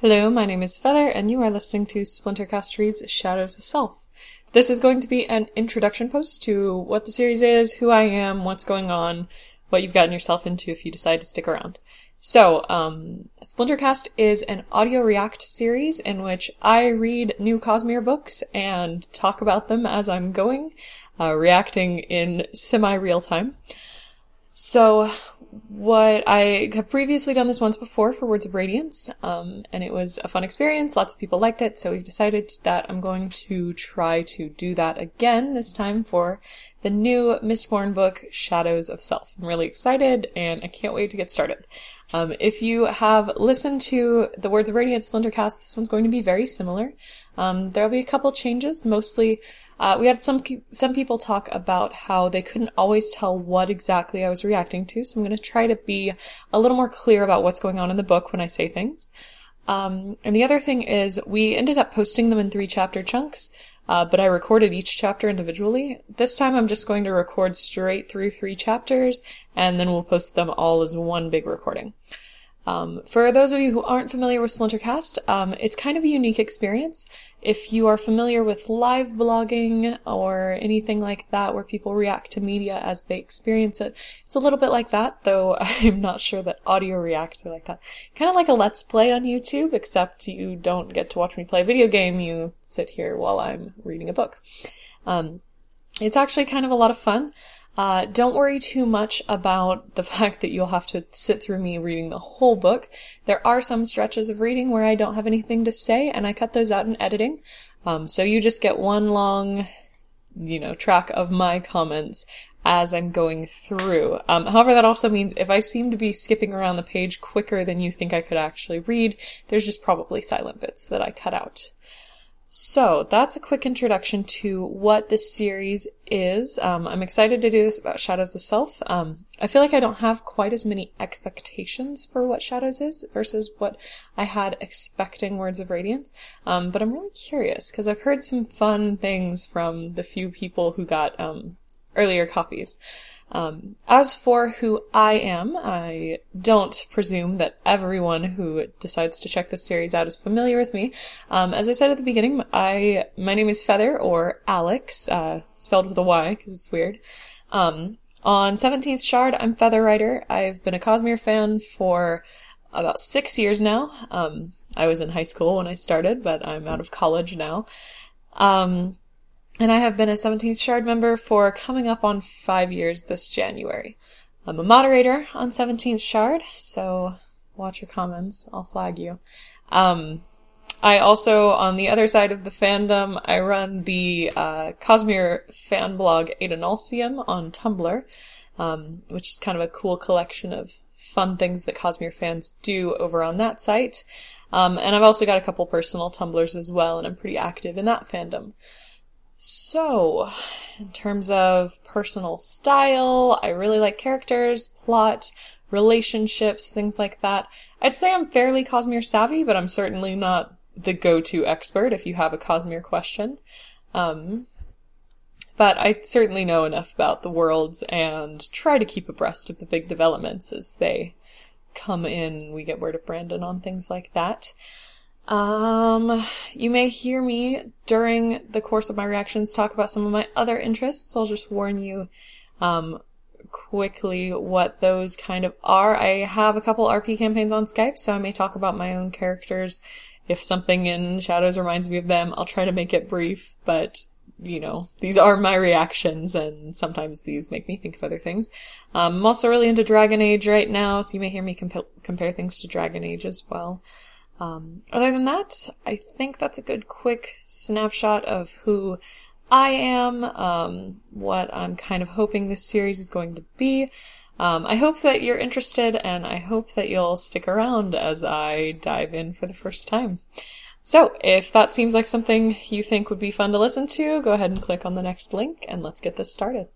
Hello, my name is Feather, and you are listening to Splintercast Reads Shadows of Self. This is going to be an introduction post to what the series is, who I am, what's going on, what you've gotten yourself into if you decide to stick around. So, um, Splintercast is an audio react series in which I read new Cosmere books and talk about them as I'm going, uh, reacting in semi real time. So, what I have previously done this once before for Words of Radiance, um, and it was a fun experience. Lots of people liked it, so we decided that I'm going to try to do that again this time for the new Mistborn book, Shadows of Self. I'm really excited, and I can't wait to get started. Um, if you have listened to the Words of Radiance Splintercast, this one's going to be very similar. Um, there'll be a couple changes, mostly uh, we had some some people talk about how they couldn't always tell what exactly I was reacting to, so I'm going to try to be a little more clear about what's going on in the book when I say things. Um, and the other thing is, we ended up posting them in three chapter chunks, uh, but I recorded each chapter individually. This time I'm just going to record straight through three chapters, and then we'll post them all as one big recording. Um, for those of you who aren't familiar with Splintercast, um, it's kind of a unique experience. If you are familiar with live blogging or anything like that where people react to media as they experience it, it's a little bit like that, though I'm not sure that audio reacts are like that. Kind of like a let's play on YouTube, except you don't get to watch me play a video game, you sit here while I'm reading a book. Um, it's actually kind of a lot of fun. Uh, don't worry too much about the fact that you'll have to sit through me reading the whole book. There are some stretches of reading where I don't have anything to say, and I cut those out in editing. Um, so you just get one long, you know, track of my comments as I'm going through. Um, however, that also means if I seem to be skipping around the page quicker than you think I could actually read, there's just probably silent bits that I cut out. So that's a quick introduction to what this series is. Um, I'm excited to do this about Shadows of Self. Um, I feel like I don't have quite as many expectations for what Shadows is versus what I had expecting Words of Radiance. Um, but I'm really curious because I've heard some fun things from the few people who got um, earlier copies. Um, as for who I am, I don't presume that everyone who decides to check this series out is familiar with me. Um, as I said at the beginning, I my name is Feather or Alyx, uh, spelled with a Y because it's weird. Um, on 17th Shard, I'm Feather Writer. I've been a Cosmere fan for about six years now. Um, I was in high school when I started, but I'm out of college now. Um, and I have been a 17th Shard member for coming up on five years this January. I'm a moderator on 17th Shard, so watch your comments. I'll flag you. Um, I also, on the other side of the fandom, I run the uh, Cosmere fan blog Adonalsium on Tumblr, um, which is kind of a cool collection of fun things that Cosmere fans do over on that site. Um, and I've also got a couple personal Tumblrs as well, and I'm pretty active in that fandom. So, in terms of personal style, I really like characters, plot, relationships, things like that. I'd say I'm fairly Cosmere savvy, but I'm certainly not the go-to expert if you have a Cosmere question. Um, but I certainly know enough about the worlds and try to keep abreast of the big developments as they come in. We get word of Brandon on things like that. Um, you may hear me during the course of my reactions talk about some of my other interests. I'll just warn you, um, quickly what those kind of are. I have a couple RP campaigns on Skype, so I may talk about my own characters. If something in Shadows reminds me of them, I'll try to make it brief, but you know, these are my reactions, and sometimes these make me think of other things. Um, I'm also really into Dragon Age right now, so you may hear me comp- compare things to Dragon Age as well. Um, other than that, I think that's a good quick snapshot of who I am, um, what I'm kind of hoping this series is going to be. Um, I hope that you're interested and I hope that you'll stick around as I dive in for the first time. So, if that seems like something you think would be fun to listen to, go ahead and click on the next link and let's get this started.